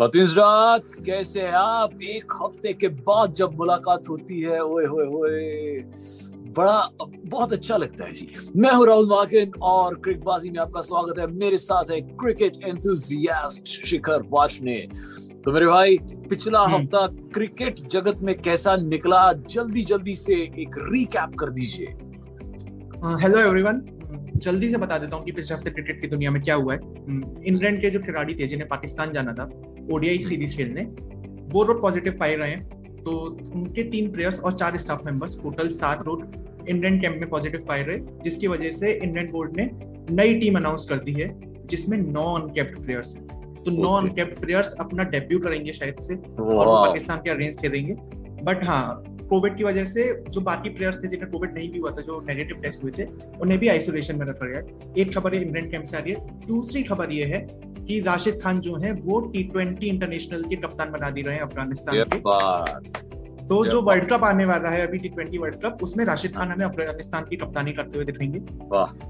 खतीजरात कैसे हैं आप? एक हफ़्ते के बाद जब मुलाकात होती है ओए होए होए। बड़ा बहुत अच्छा लगता है जी। मैं हूँ राहुल माकिन और क्रिकबाजी में आपका स्वागत है। मेरे साथ है क्रिकेट एंथुजियास्ट शिखर वाशने तो मेरे भाई पिछला हम्म। हफ़्ता क्रिकेट जगत में कैसा निकला? जल्दी जल्दी से एक रिकैप कर दीजिए। हेलो एवरीवन जल्दी से बता देता हूँ कि पिछले हफ़्ते क्रिकेट की दुनिया में क्या हुआ है। इंग्लैंड के जो खिलाड़ी थे जिन्हें पाकिस्तान जाना था ओडीआई सीरीज़ खेलने। वो रोड पॉजिटिव पाए रहे हैं। तो उनके तीन प्लेयर्स और चार स्टाफ मेंबर्स टोटल सात रोड इंडियन कैंप में पॉजिटिव पाए रहे जिसकी वजह से इंडियन बोर्ड ने नई टीम अनाउंस कर दी है जिसमें नौ अनकैप्ड प्लेयर्स हैं। तो नौ अनकैप्ड प्लेयर्स अपना डेब्यू करेंगे शायद से और पाकिस्तान के अगेंस्ट खेलेंगे बट हाँ कोविड की वजह से जो बाकी प्लेयर्स थे जिन्हें कोविड नहीं भी हुआ था जो नेगेटिव टेस्ट हुए थे उन्हें भी आइसोलेशन में रखा गया एक खबर इंग्लैंड कैंप से आ रही है। दूसरी खबर ये है कि राशिद खान जो है वो टी ट्वेंटी इंटरनेशनल के कप्तान बना दिए रहे हैं अफ़गानिस्तान के। तो जो वर्ल्ड कप आने वाला है अभी टी ट्वेंटी वर्ल्ड कप उसमें राशिद खान हमें अफ़गानिस्तान की कप्तानी करते हुए दिखेंगे।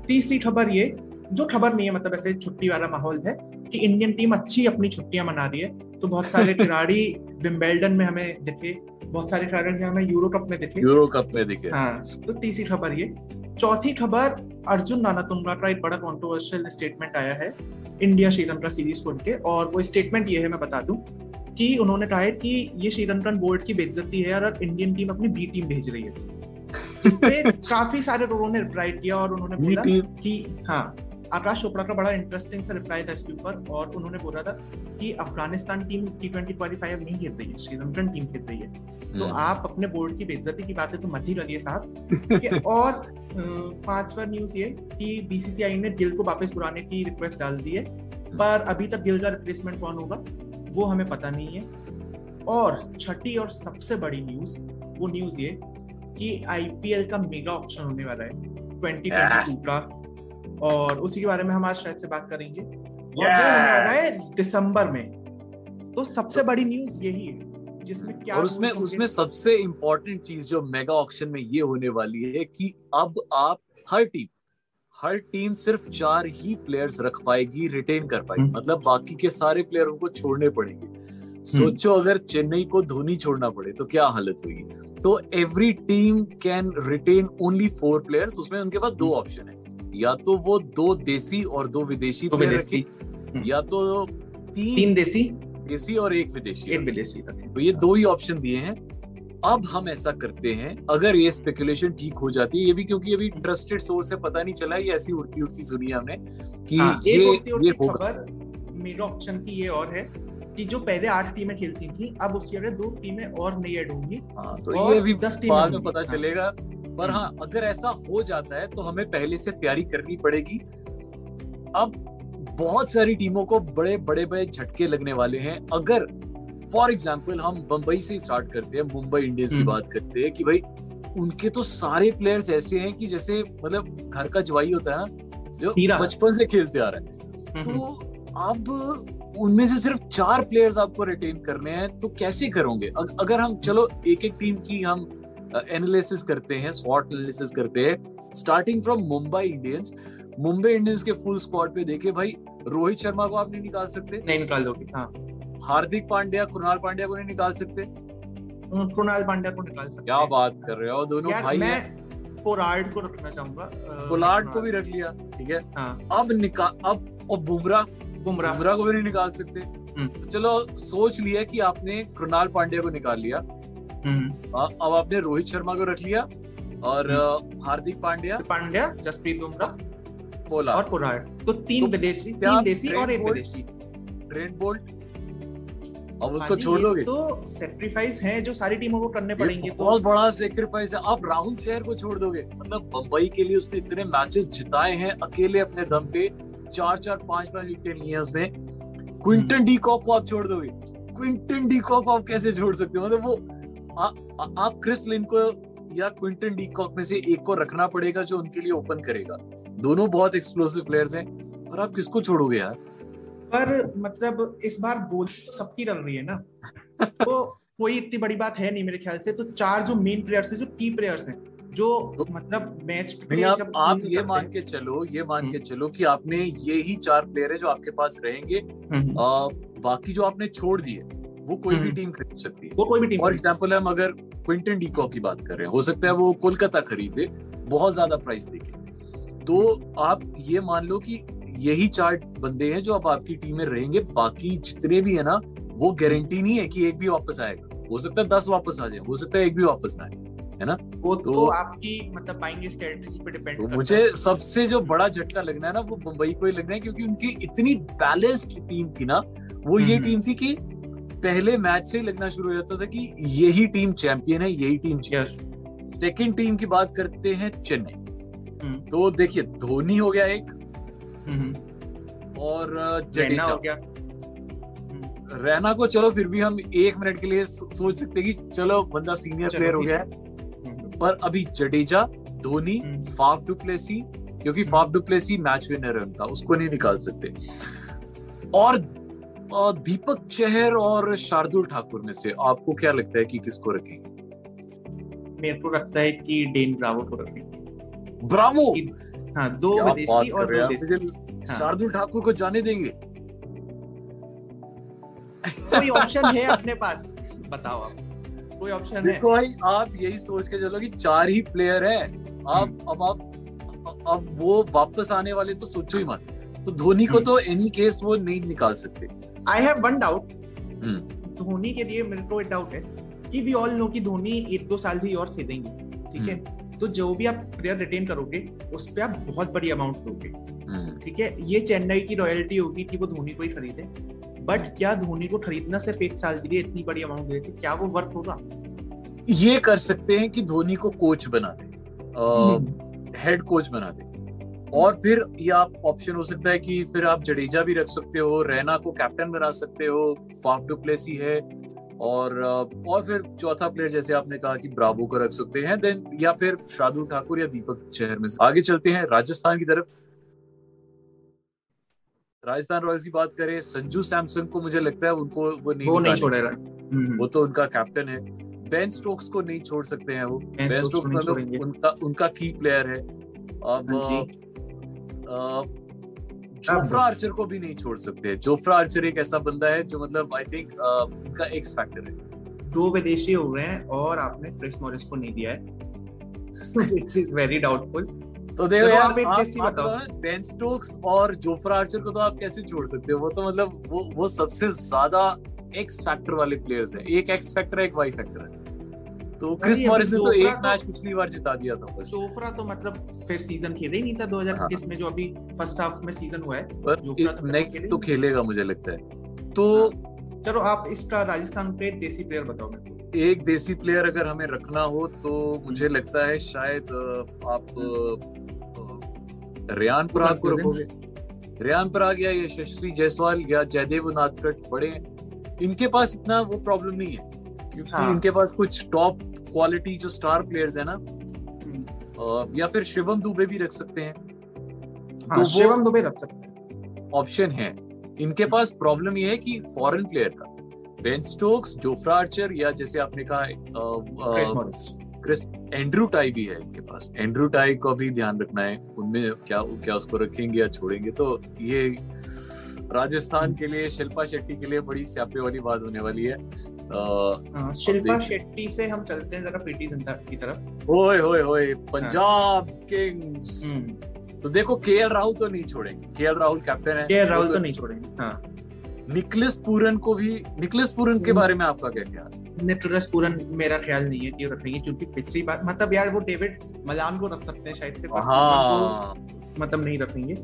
तीसरी खबर ये जो खबर नहीं है मतलब ऐसे छुट्टी वाला माहौल है कि इंडियन टीम अच्छी अपनी छुट्टियाँ मना रही है तो बहुत सारे खिलाड़ी विम्बेल्डन में हमें दिखे। बहुत सारे खिलाड़ी हमें यूरो कप में दिखे। यूरो कप में दिखे। हाँ तो तीसरी खबर ये। चौथी खबर अर्जुन नाना नानातुंगा का एक बड़ा कंट्रोवर्शियल स्टेटमेंट आया है इंडिया श्रीलंका सीरीज़ को लेके। और वो स्टेटमेंट ये है मैं बता दूँ कि उन्होंने कहा है कि ये श्रीलंकन बोर्ड की बेइज्जती है और इंडियन टीम अपनी बी टीम भेज रही है। काफ़ी सारे लोगों ने रिप्लाई किया और उन्होंने बोला कि हाँ आकाश चोपड़ा का बड़ा इंटरेस्टिंग सा रिप्लाई था इसके ऊपर और उन्होंने बोला था कि Afghanistan team T twenty qualifier नहीं खेल रही है श्रीलंकन टीम खेल रही है। तो हम्म। आप अपने बोर्ड की बेइज्जती की बातें तो मत ही करिए साहब। और पांचवा न्यूज़ ये कि बीसीसीआई ने गिल को वापस बुलाने की रिक्वेस्ट डाल दी है पर अभी तक गिल का रिप्लेसमेंट कौन होगा वो हमें पता नहीं है। और छठी और सबसे बड़ी न्यूज़ वो न्यूज़ ये कि आईपीएल का मेगा ऑप्शन होने वाला है 2022 का। और उसी के बारे में हम आज शायद से बात करेंगे। वाला है दिसंबर में तो सबसे बड़ी न्यूज़ यही है जिसमें क्या और उसमें उसमें सबसे इम्पोर्टेंट चीज़ जो मेगा ऑक्शन में ये होने वाली है कि अब आप हर टीम हर टीम सिर्फ़ चार ही प्लेयर्स रख पाएगी रिटेन कर पाएगी। हम्म। मतलब बाकी के सारे प्लेयर उनको छोड़ने पड़ेंगे। सोचो अगर चेन्नई को धोनी छोड़ना पड़े तो क्या हालत होगी? तो every team can retain only four players उसमें उनके पास दो ऑप्शन है। या तो वो दो देसी और दो विदेशी दो विदेशी। या तो तीन तीन देसी? देसी और एक विदेशी एक विदेशी तो ये दो ही ऑप्शन दिए हैं। अब हम ऐसा करते हैं अगर ये स्पेकुलेशन ठीक हो जाती है ये भी क्योंकि अभी ट्रस्टेड सोर्स से पता नहीं चला ये ऐसी उड़ती उड़ती सुनी हमने कि हाँ, ये उड़ती उड़ती ये खबर मेगा ऑप्शन की ये और है कि जो पहले आठ टीमें खेलती थी अब उसकी जगह दो टीमें और नई ऐड होंगी हाँ तो ये भी दस टीमें में। पता हाँ। चलेगा। पर हाँ अगर ऐसा हो जाता है तो हमें पहले से तैयारी करनी पड़ेगी। अब बहुत सारी टीमों को बड़े बड़े बड़े झटके लगने वाले हैं। अगर फॉर एग्ज़ाम्पल हम बंबई से स्टार्ट करते हैं मुंबई इंडियंस की हम्म। बात करते हैं कि भाई उनके तो सारे प्लेयर्स ऐसे हैं कि जैसे मतलब घर का जवाई होता है ना जो बचपन से खेलते आ रहा है। हम्म, तो अब उनमें से सिर्फ़ चार प्लेयर्स आपको रिटेन करने हैं तो कैसे करोगे? अगर हम चलो एक एक टीम की हम एनालिसिस करते हैं स्वॉट एनालिसिस करते हैं। Starting from Mumbai Indians Mumbai Indians के फुल स्क्वाड पे देखे भाई रोहित शर्मा को आप नहीं निकाल सकते। नहीं निकाल दोगे हाँ। हार्दिक पांड्या कुणाल पांड्या को नहीं निकाल सकते। कृणाल पांड्या को निकाल सकते क्या बात कर रहे हो दोनों भाई मैं पोलार्ड को रखना चाहूँगा पोलार्ड को भी रख लिया ठीक है। हाँ। अब निकाल अब और बुमराह बुमराह बुमराह को भी नहीं निकाल सकते। हम्म। चलो सोच लिया कि आपने कृणाल पांड्या को निकाल लिया। हम्म, अब आपने रोहित शर्मा को रख लिया और हार्दिक पांड्या पांड्या जसप्रीत बुमराह पोला और पोलार्ड तो तीन तो विदेशी तीन देसी और एक विदेशी। Trent Boult? अब उसको हाँ छोड़ दोगे? तो सेक्रीफाइस है जो सारी टीमों को करने पड़ेंगे तो बहुत बड़ा सेक्रीफाइस है। आप राहुल शहर को छोड़ दोगे? मतलब बंबई के लिए उसने इतने मैचेस जिताए हैं अकेले अपने दम पे। चार चार पाँच पाँच विकेट लिए हैं उसने। क्विंटन डी कॉप को आप छोड़ दोगे? क्विंटन डी कॉप को आप कैसे छोड़ सकते हो? मतलब वो आ, आ, आप क्रिस लिन को या क्विंटन डी कॉक में से एक को रखना पड़ेगा जो उनके लिए ओपन करेगा। दोनों बहुत एक्सप्लोसिव प्लेयर्स हैं। पर आप किसको छोड़ोगे यार? पर मतलब इस बार बोल तो सबकी रल रही है ना। तो कोई इतनी बड़ी बात है नहीं मेरे ख्याल से। तो चार जो मेन प्लेयर्स हैं जो की प्लेयर्स हैं जो तो- मतलब मैच नहीं आप आप ये मान के के चलो ये मान के हम्म। चलो कि आपने ये ही चार प्लेयर है जो आपके पास रहेंगे। आ, बाकी जो आपने छोड़ दिए वो कोई भी हम्म। टीम खरीद सकती है। वो कोई भी टीम फॉर एग्ज़ाम्पल हम अगर क्विंटन डीकॉ की बात कर रहे हैं हो सकता है वो कोलकाता खरीदे बहुत ज़्यादा प्राइस देके। तो आप ये मान लो कि यही चार बंदे हैं जो अब आपकी टीम में रहेंगे बाकी जितने भी है ना वो गारंटी नहीं है कि एक भी वापस आएगा। हो सकता है दस वापस आ जाए हो सकता है एक भी वापस ना आए है ना? वो तो, तो- आपकी मतलब बाइंग स्ट्रेटजी पे डिपेंड तो मुझे सबसे जो बड़ा झटका लगना है ना वो मुंबई को ही लगना है क्योंकि उनकी इतनी बैलेंस्ड टीम थी ना वो ये हम्म। टीम थी कि पहले मैच से ही लगना शुरू हो जाता था कि यही टीम चैंपियन है यही टीम सेकंड टीम की बात करते हैं चेन्नई। हम्म। तो देखिए धोनी हो गया एक। हम्म। और जडेजा। हो गया। हम्म, रैना को चलो फिर भी हम एक मिनट के लिए सोच सकते हैं कि चलो बंदा सीनियर प्लेयर हो गया है। पर अभी Jadeja Dhoni Faf du Plessis क्योंकि। Faf du Plessis match winner है उनका उसको नहीं निकाल सकते। और दीपक चहर और शार्दुल ठाकुर में से आपको क्या लगता है कि किसको रखेंगे? मेरे को लगता है कि डेन ब्रावो को रखेंगे। ब्रावो? हाँ दो विदेशी और दो मुझे हाँ। शार्दुल ठाकुर को जाने देंगे। कोई ऑप्शन है अपने पास? बताओ आप। कोई ऑप्शन है? देखो भाई आप यही सोच के चलो कि चार ही प्लेयर है। आप अब आप अब वो वापस आने वाले तो सोचो ही मत। तो धोनी को हम्म। तो एनी केस वो नहीं निकाल सकते। I have one doubt. Dhoni के लिए मेरे को एक डाउट है कि वी ऑल नो कि धोनी एक दो साल ही और खेलेंगे ठीक है? हम्म। तो जो भी आप प्लेयर रिटेन करोगे उस पर आप बहुत बड़ी अमाउंट दोगे। हम्म, ठीक है? ये चेन्नई की रॉयल्टी होगी कि वो धोनी को ही खरीदे। बट क्या धोनी को खरीदना सिर्फ़ एक साल के लिए इतनी बड़ी अमाउंट देते क्या वो वर्थ होगा? ये कर सकते हैं कि धोनी को कोच बना दे। हेड कोच बना दे। और फिर ये आप ऑप्शन हो सकता है कि फिर आप जडेजा भी रख सकते हो रैना को कैप्टन बना सकते हो फाफ डुप्लेसी है। और और फिर चौथा प्लेयर जैसे आपने कहा कि ब्रावो को रख सकते हैं देन या फिर शार्दुल ठाकुर या दीपक चहर में से। आगे चलते हैं राजस्थान की तरफ़। राजस्थान रॉयल्स की बात करें संजू सैमसन को मुझे लगता है उनको वो नहीं वो नहीं निकालेंगे। छोड़ेगा। हम्म। वो तो उनका कैप्टन है। बेन स्टोक्स को नहीं छोड़ सकते हैं वो। बेन स्टोक्स मतलब उनका उनका की प्लेयर है। अब हाँ जोफ्रा आर्चर को भी नहीं छोड़ सकते जोफ्रा आर्चर एक ऐसा बंदा है जो मतलब आई थिंक उनका एक्स फैक्टर है। दो विदेशी हो रहे हैं और आपने क्रिस मॉरिस को नहीं दिया है। Which is very doubtful. तो देखो चलो यार आप बताओ। तो बेन स्टोक्स और जोफ्रा आर्चर को तो आप कैसे छोड़ सकते हो? वो तो मतलब वो वो सबसे ज़्यादा एक्स फैक्टर वाले प्लेयर्स हैं। एक एक्स फैक्टर है एक वाई फैक्टर है। तो क्रिस मॉरिस ने तो एक तो- मैच पिछली बार जिता दिया था बस। सोफरा तो मतलब फिर सीज़न खेले ही नहीं था 2021 में जो अभी फ़र्स्ट हाफ़ में सीज़न हुआ है जोफ्रा तो पर नेक्स्ट तो खेलेगा मुझे लगता है। तो चलो आप इसका राजस्थान पे देसी प्लेयर बताओ एक देसी प्लेयर अगर हमें रखना हो तो मुझे लगता है शायद आप रियान पराग को रखोगे। रियान पराग या यशस्वी जायसवाल या जयदेव उनादकट बड़े इनके पास इतना वो प्रॉब्लम नहीं है। क्योंकि हाँ। इनके पास कुछ टॉप क्वालिटी जो स्टार प्लेयर्स है ना हम्म। या फिर शिवम दुबे भी रख सकते हैं। हाँ, तो शिवम दुबे रख सकते हैं। ऑप्शन है। इनके पास प्रॉब्लम ये है कि फॉरेन प्लेयर का बेन स्टोक्स जोफ्रा आर्चर या जैसे आपने कहा Chris Morris Chris Andrew Tye भी है इनके पास। एंड्रू टाई को भी ध्यान रखना है। उनमें क्या क्या उसको रखेंगे या छोड़ेंगे तो ये राजस्थान के लिए शिल्पा शेट्टी के लिए बड़ी स्यापे वाली बात होने वाली है। हाँ, शिल्पा शेट्टी से हम चलते हैं जरा प्रीति जिंटा की तरफ़। ओए होए होए पंजाब किंग्स। हम्म। तो देखो केएल राहुल तो नहीं छोड़ेंगे। केएल राहुल कैप्टन है। केएल राहुल तो नहीं छोड़ेंगे हाँ। निकलस पूरन को भी निकलिस पूरन के हम्म। बारे में आपका क्या ख्याल? है निकोलस पूरन मेरा ख्याल नहीं है कि रखेंगे क्योंकि पिछली बार मतलब यार वो डेविड मलान को रख सकते हैं शायद से हाँ। मतलब नहीं रखेंगे।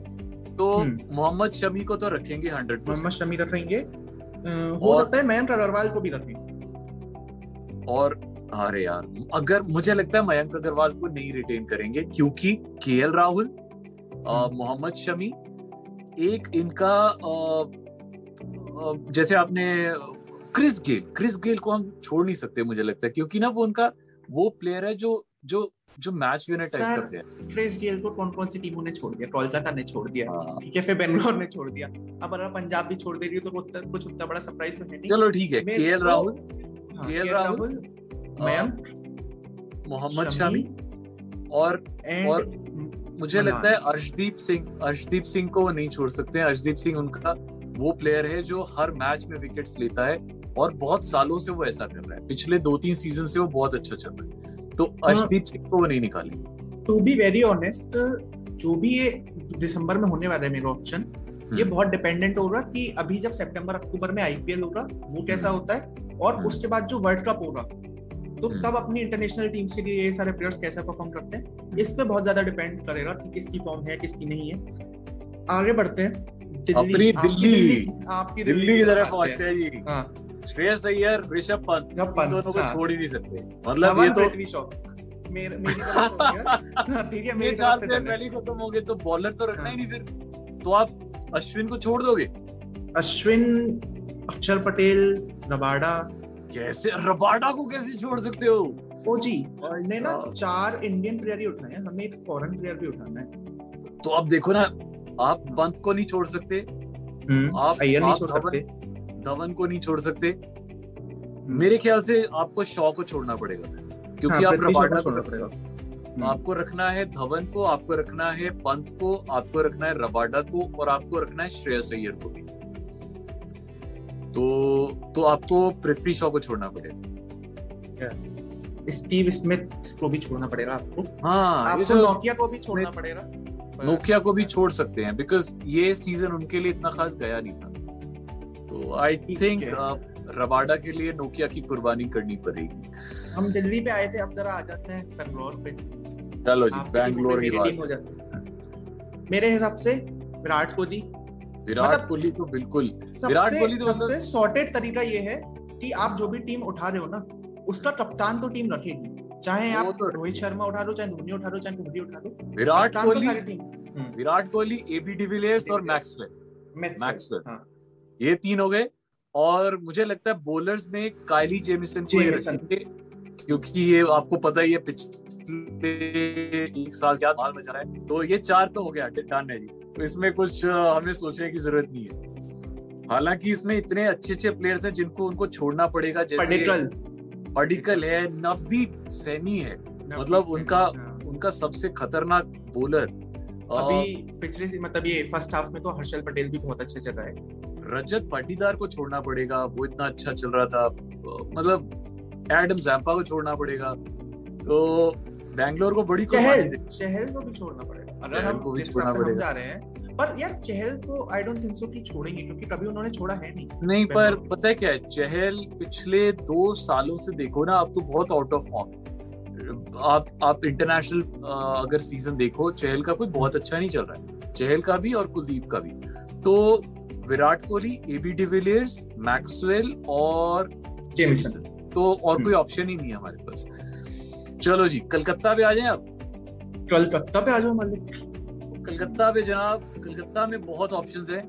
तो हम्म। मोहम्मद शमी को तो रखेंगे हंड्रेड मोहम्मद शमी रखेंगे हो और- सकता है मयंक अग्रवाल को भी रखेंगे और अरे यार अगर मुझे लगता है मयंक अग्रवाल को नहीं रिटेन करेंगे क्योंकि के राहुल हम्म। मोहम्मद शमी एक इनका अ, अ, जैसे आपने क्रिस गेल क्रिस गेल को हम छोड़ नहीं सकते मुझे लगता है क्योंकि ना वो उनका वो प्लेयर है जो जो जो मैच विनर टाइप करते हैं क्रिस गेल को कौन कौन सी टीमों ने छोड़ दिया? कोलकाता ने छोड़ दिया हाँ, ठीक है फिर बेंगलोर ने छोड़ दिया। अब अगर पंजाब भी छोड़ दे रही हो तो कुछ उतना बड़ा सरप्राइज़ तो है नहीं। चलो ठीक है मेरे के को- राहुल KL राहुल, मयंक मोहम्मद शमी और और मुझे लगता है अर्शदीप सिंह अर्शदीप सिंह को वो नहीं छोड़ सकते। हैं अर्शदीप सिंह उनका वो प्लेयर है जो हर मैच में विकेट्स लेता है और बहुत सालों से वो ऐसा कर रहा है। पिछले दो तीन सीज़न से वो बहुत अच्छा चल रहा है। तो हाँ। अर्शदीप सिंह को वो नहीं निकाली टू बी वेरी ऑनेस्ट जो भी ये दिसंबर में होने वाला है मेरा ऑप्शन ये हम्म। बहुत डिपेंडेंट होगा कि अभी जब सितंबर अक्टूबर में आईपीएल होगा वो कैसा हम्म। होता है और हम्म। उसके बाद जो वर्ल्ड कप होगा तो हम्म। तब अपनी इंटरनेशनल टीम्स के लिए ये सारे प्लेयर्स कैसा परफॉर्म करते हैं इस पे बहुत ज़्यादा डिपेंड करेगा कि किसकी फॉर्म है किसकी नहीं है आगे बढ़ते हैं अपनी आपकी दिल्ली। आपकी दिल्ली की तरफ़ आते पहुँचते हैं। हैं जी हाँ श्रेयस अय्यर ऋषभ पंत दोनों को हाँ। छोड़ ही नहीं सकते। मतलब ये तो मेरी हो मेरी चार प्लेयर पहले खत्म हो गए तो बॉलर तो रखना हाँ। नहीं फिर। तो आप अश्विन को छोड़ दोगे? अश्विन अक्षर पटेल रबाडा। कैसे? रबाडा को कैसे छोड़ सकते हो? ओ जी हमने ना चार इंडियन प्लेयर ही उठाए हमें एक फॉरेन प्लेयर भी उठाना है। तो अब देखो ना आप पंत को नहीं छोड़ सकते। आप अय्यर नहीं छोड़ सकते। धवन को नहीं छोड़ सकते। मेरे ख्याल से आपको शॉ को छोड़ना पड़ेगा क्योंकि हाँ, आप रबाडा को पड़ेगा। आपको रखना है धवन को आपको रखना है पंत को आपको रखना है रबाडा को और आपको रखना है श्रेयस अय्यर को भी। तो तो आपको पृथ्वी शॉ को छोड़ना पड़ेगा। स्टीव स्मिथ को भी छोड़ना पड़ेगा आपको। हाँ आपको नोकिया को भी छोड़ना पड़ेगा नोकिया को भी छोड़ सकते हैं बिकॉज़ ये सीज़न उनके लिए इतना खास गया नहीं था। तो आई थिंक। रबाडा के लिए नोकिया की कुर्बानी करनी पड़ेगी। हम दिल्ली पे आए थे अब जरा आ जाते हैं बैंगलोर पे। चलो जी बैंगलोर की बात हो जाती है। मेरे हिसाब से विराट कोहली। विराट मतलब- कोहली तो बिल्कुल विराट कोहली तो मतलब- सबसे सॉर्टेड तरीका ये है कि आप जो भी टीम उठा रहे हो ना उसका कप्तान तो टीम रखेगी। चाहे आप तो रोहित शर्मा उठा लो चाहे धोनी उठा लो चाहे कोहली उठा लो विराट तो Kohli Virat Kohli AB de Villiers और मैक्सवेल मैक्सवेल मैक्सवेल। हाँ। ये तीन हो गए। और मुझे लगता है बॉलर्स में काइली जेमिसन को। रखेंगे क्योंकि ये आपको पता ही है पिछले एक साल क्या माल मचा रहा है। तो ये चार तो हो गया डन है जी। तो इसमें कुछ हमें सोचने की ज़रूरत नहीं है। हालाँकि इसमें इतने अच्छे अच्छे प्लेयर्स हैं जिनको उनको छोड़ना पड़ेगा जैसे पडिकल। पडिकल है नवदीप सैनी है। मतलब उनका हाँ। उनका सबसे खतरनाक बॉलर अभी पिछले मतलब ये फ़र्स्ट हाफ़ में तो हर्षल पटेल भी बहुत अच्छे चल रहा। है रजत पाटीदार को छोड़ना पड़ेगा वो इतना अच्छा चल रहा था मतलब एडम जैम्पा को छोड़ना पड़ेगा। तो बैंगलोर को बड़ी चहल चहल को भी छोड़ना पड़ेगा। अगर हम को भी जिस छोड़ना पड़ेगा। जा रहे हैं पर यार चहल को आई डोंट थिंक सो कि छोड़ेंगे क्योंकि कभी उन्होंने छोड़ा है नहीं। नहीं पर पता है क्या है? चहल पिछले दो सालों से देखो ना अब तो बहुत आउट ऑफ़ फॉर्म आप आप इंटरनेशनल अगर सीज़न देखो चहल का कोई बहुत अच्छा नहीं चल रहा है। चहल का भी और कुलदीप का भी। तो Virat Kohli AB de Villiers Maxwell और जेमिसन। तो और कोई ऑप्शन ही नहीं है हमारे पास। चलो जी कलकत्ता पे आ जाएँ आप? कलकत्ता पे आ जाओ मालिक। कलकत्ता पे जनाब कलकत्ता में बहुत ऑप्शन है।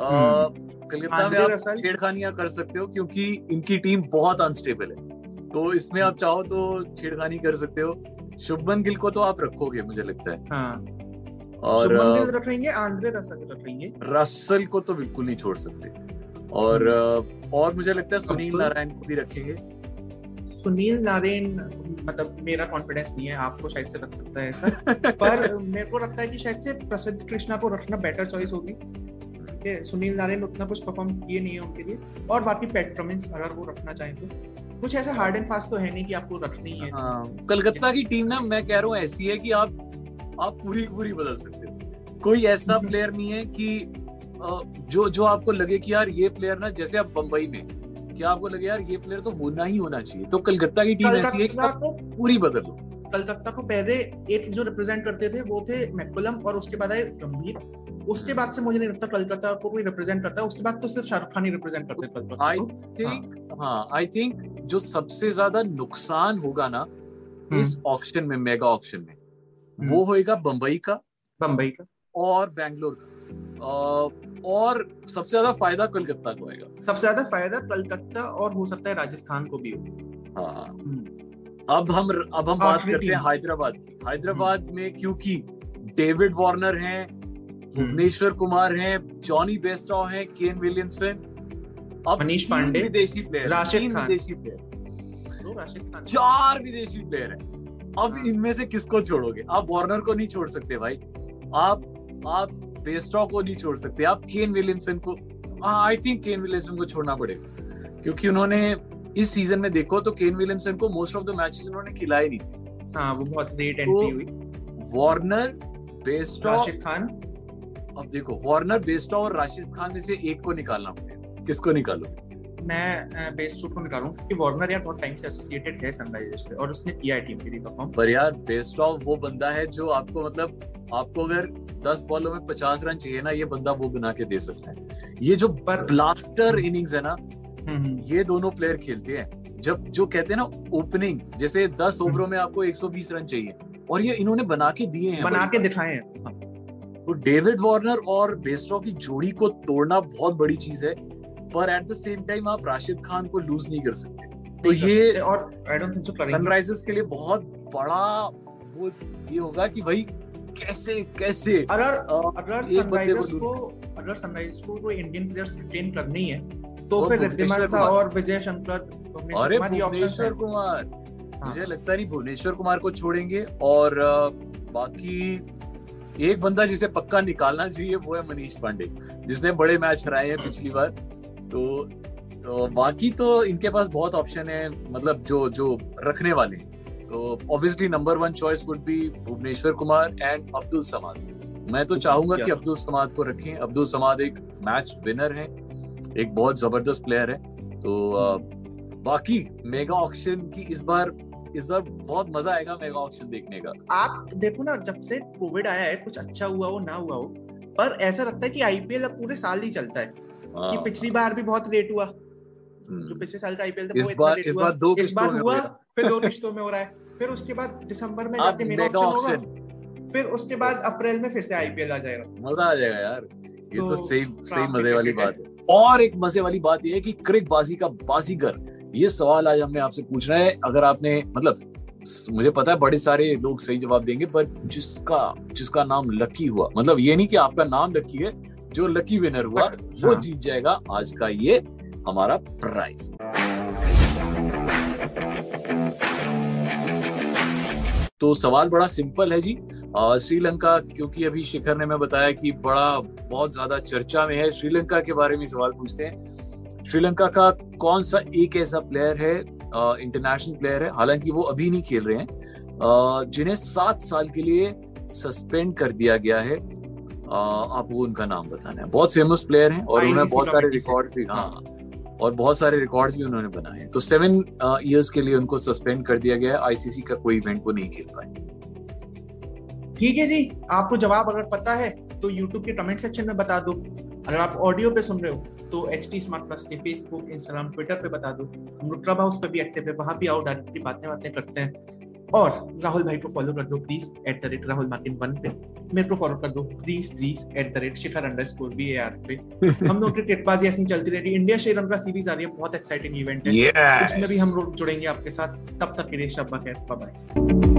हम्म। कलकत्ता में आप? छेड़खानियाँ कर सकते हो क्योंकि इनकी टीम बहुत अनस्टेबल है। तो इसमें आप चाहो तो छेड़खानी कर सकते हो। शुभमन गिल को तो आप रखोगे मुझे लगता है। हाँ। और रखेंगे आंद्रे रसल रखेंगे। रसल को तो बिल्कुल नहीं छोड़ सकते। और और मुझे लगता है सुनील नारायण को भी रखेंगे। सुनील नारायण मतलब मेरा कॉन्फिडेंस नहीं है आपको शायद से रख सकता है ऐसा। पर मेरे को लगता है कि शायद से प्रसिद्ध कृष्णा को रखना बेटर चॉइस होगी। है सुनील नारायण उतना कुछ परफॉर्म किए नहीं है उनके लिए। और बाकी पेट प्रमिंस अगर वो रखना चाहें तो। कुछ ऐसा हार्ड एंड फास्ट तो है नहीं कि आपको रखनी है हाँ, कलकत्ता की टीम ना मैं कह रहा हूँ ऐसी है कि आप आप पूरी पूरी बदल सकते हो। कोई ऐसा हम्म। प्लेयर नहीं है कि जो जो आपको लगे कि यार ये प्लेयर ना जैसे आप बंबई में कि आपको लगे यार ये प्लेयर तो होना ही होना चाहिए। तो कलकत्ता की टीम ऐसी है कि आप पूरी बदल लो। कलकत्ता को पहले एक जो रिप्रेजेंट करते थे वो थे मैकुलम और उसके बाद आए गंभीर उसके बाद से मुझे नहीं लगता कलकत्ता को कोई रिप्रेजेंट करता है। उसके बाद तो सिर्फ़ शाहरुख खान ही रिप्रेजेंट करते हैं कलकत्ता आई थिंक हाँ। आई थिंक जो सबसे ज़्यादा नुकसान होगा ना इस ऑक्शन में मेगा ऑक्शन में वो होएगा बंबई का बम्बई का। और बैंगलोर का। और सबसे ज़्यादा फ़ायदा कलकत्ता को आएगा सबसे ज़्यादा फ़ायदा कलकत्ता और हो सकता है राजस्थान को भी हो। हाँ। हम्म। अब हम अब हम बात करते हैं हैदराबाद की। हैदराबाद में क्योंकि डेविड वार्नर हैं भुवनेश्वर कुमार हैं जॉनी बेस्टॉ हैं केन विलियमसन। अब मनीष पांडे, विदेशी प्लेयर राशिद खान। विदेशी प्लेयर तो राशिद खान। चार विदेशी प्लेयर हैं। अब। इनमें से किसको छोड़ोगे? आप वार्नर को नहीं छोड़ सकते भाई। आप आप बेस्टॉ को नहीं छोड़ सकते। आप केन विलियमसन को आई थिंक केन विलियमसन को छोड़ना पड़ेगा। क्योंकि उन्होंने इस सीज़न में देखो तो केन विलियमसन को मोस्ट ऑफ़ द मैचेस उन्होंने खिलाए नहीं थे। हाँ वो बहुत लेट तो एंट्री हुई। Warner Bairstow Rashid Khan? अब देखो वार्नर बेस्टॉ और राशिद खान में से एक को निकालना पड़ेगा। किसको निकालो मैं बेस्ट को निकालूं क्योंकि वार्नर यार बहुत टाइम से एसोसिएटेड है सनराइजर्स से और उसने किया है टीम के लिए परफॉर्म पर यार बेस्टॉ वो बंदा है जो आपको मतलब आपको अगर 10 बॉलों में 50 रन चाहिए ना ये बंदा वो बना के दे सकता है। ये जो पर ब्लास्टर इनिंग्स है ना हम्म, ये दोनों प्लेयर खेलते हैं। जब जो कहते हैं ना ओपनिंग जैसे 10 ओवरों में आपको 120 रन चाहिए और ये इन्होंने बना के दिए हैं। बना के दिखाए हैं। तो डेविड वार्नर और बेस्टॉ की जोड़ी को तोड़ना बहुत बड़ी चीज़ है। पर एट द सेम टाइम आप राशिद खान को लूज नहीं कर सकते। तो ये और I don't think so Sunrisers के लिए बहुत बड़ा वो ये होगा कि भाई कैसे कैसे? अगर अगर सनराइजर्स को अगर सनराइजर्स को कोई इंडियन प्लेयर्स रिटेन करनी है। तो फिर रिद्धिमान शाह और विजय शंकर अरे भुवनेश्वर कुमार। हाँ। मुझे लगता नहीं भुवनेश्वर कुमार को छोड़ेंगे और बाकी एक बंदा जिसे पक्का निकालना चाहिए वो है मनीष पांडे जिसने बड़े मैच हराए हैं पिछली बार। तो, तो बाकी तो इनके पास बहुत ऑप्शन है मतलब जो जो रखने वाले तो obviously number one choice would be Bhuvneshwar Kumar and Abdul Samad. मैं तो चाहूँगा कि अब्दुल समाद को रखें। अब्दुल समाद एक मैच विनर है एक बहुत ज़बरदस्त प्लेयर है। तो बाकी मेगा ऑक्शन की इस बार इस बार बहुत मज़ा आएगा मेगा ऑक्शन देखने का। आप देखो ना जब से कोविड आया है कुछ अच्छा हुआ हो ना हुआ हो पर ऐसा लगता है कि आईपीएल अब पूरे साल ही चलता हाँ, कि पिछली बार भी बहुत लेट हुआ। जो हम्म। पिछले साल का आईपीएल था इस वो इतना बार लेट इस हुआ। बार दो इस बार हुआ फिर दो किस्तों में हो रहा है। फिर उसके बाद दिसंबर में जाके मेगा ऑक्शन होगा। फिर उसके बाद अप्रैल में फिर से आईपीएल आ जाएगा। मज़ा आ जाएगा यार। ये तो तो सही सही मज़े वाली बात है। और एक मज़े वाली बात ये है कि क्रिक बाजी का बाजीगर ये सवाल आज हमने आपसे पूछना है। अगर आपने मतलब मुझे पता है बड़े सारे लोग सही जवाब देंगे पर जिसका जिसका नाम लकी हुआ। मतलब ये नहीं कि आपका नाम लकी है जो लकी विनर हुआ But, वो हाँ। जीत जाएगा आज का ये हमारा प्राइज तो सवाल बड़ा सिंपल है जी। श्रीलंका क्योंकि अभी शिखर ने मैं बताया कि बड़ा बहुत ज़्यादा चर्चा में है। श्रीलंका के बारे में सवाल पूछते हैं। श्रीलंका का कौन सा एक ऐसा प्लेयर है? इंटरनेशनल प्लेयर है। हालाँकि वो अभी नहीं खेल रहे हैं। जिन्हें सात साल के लिए सस्पेंड कर दिया गया है। आपको उनका नाम बताना है। बहुत फ़ेमस प्लेयर हैं और उन्होंने बहुत सारे रिकॉर्ड्स भी हाँ। और बहुत सारे रिकॉर्ड्स भी उन्होंने बनाए हैं। तो सेवन इयर्स के लिए उनको सस्पेंड कर दिया गया आईसीसी का कोई इवेंट वो नहीं खेल पाए। ठीक है जी आपको जवाब अगर पता है तो यूट्यूब के कमेंट सेक्शन में बता दो। अगर आप ऑडियो पे सुन रहे हो तो एच टी स्मार्ट प्लस के फेसबुक इंस्टाग्राम ट्विटर पे बता दो। हम लोग क्लब हाउस पे भी एक्टिव है वहाँ भी आओ डायरेक्टली बातें बातें करते हैं। और राहुल भाई को फॉलो कर दो please at the rate Rahul Martin one पे। मेरे को फॉलो कर दो please please at the rate Shikhar underscore B R पे। हम लोग क्रिकेटबाजी टिटबाजी ऐसी चलती रहेगी। इंडिया श्रीलंका सीरीज़ आ रही है बहुत एक्साइटिंग इवेंट है। उसमें भी हम लोग जुड़ेंगे आपके साथ। तब तक के लिए शब्बा खैर बाय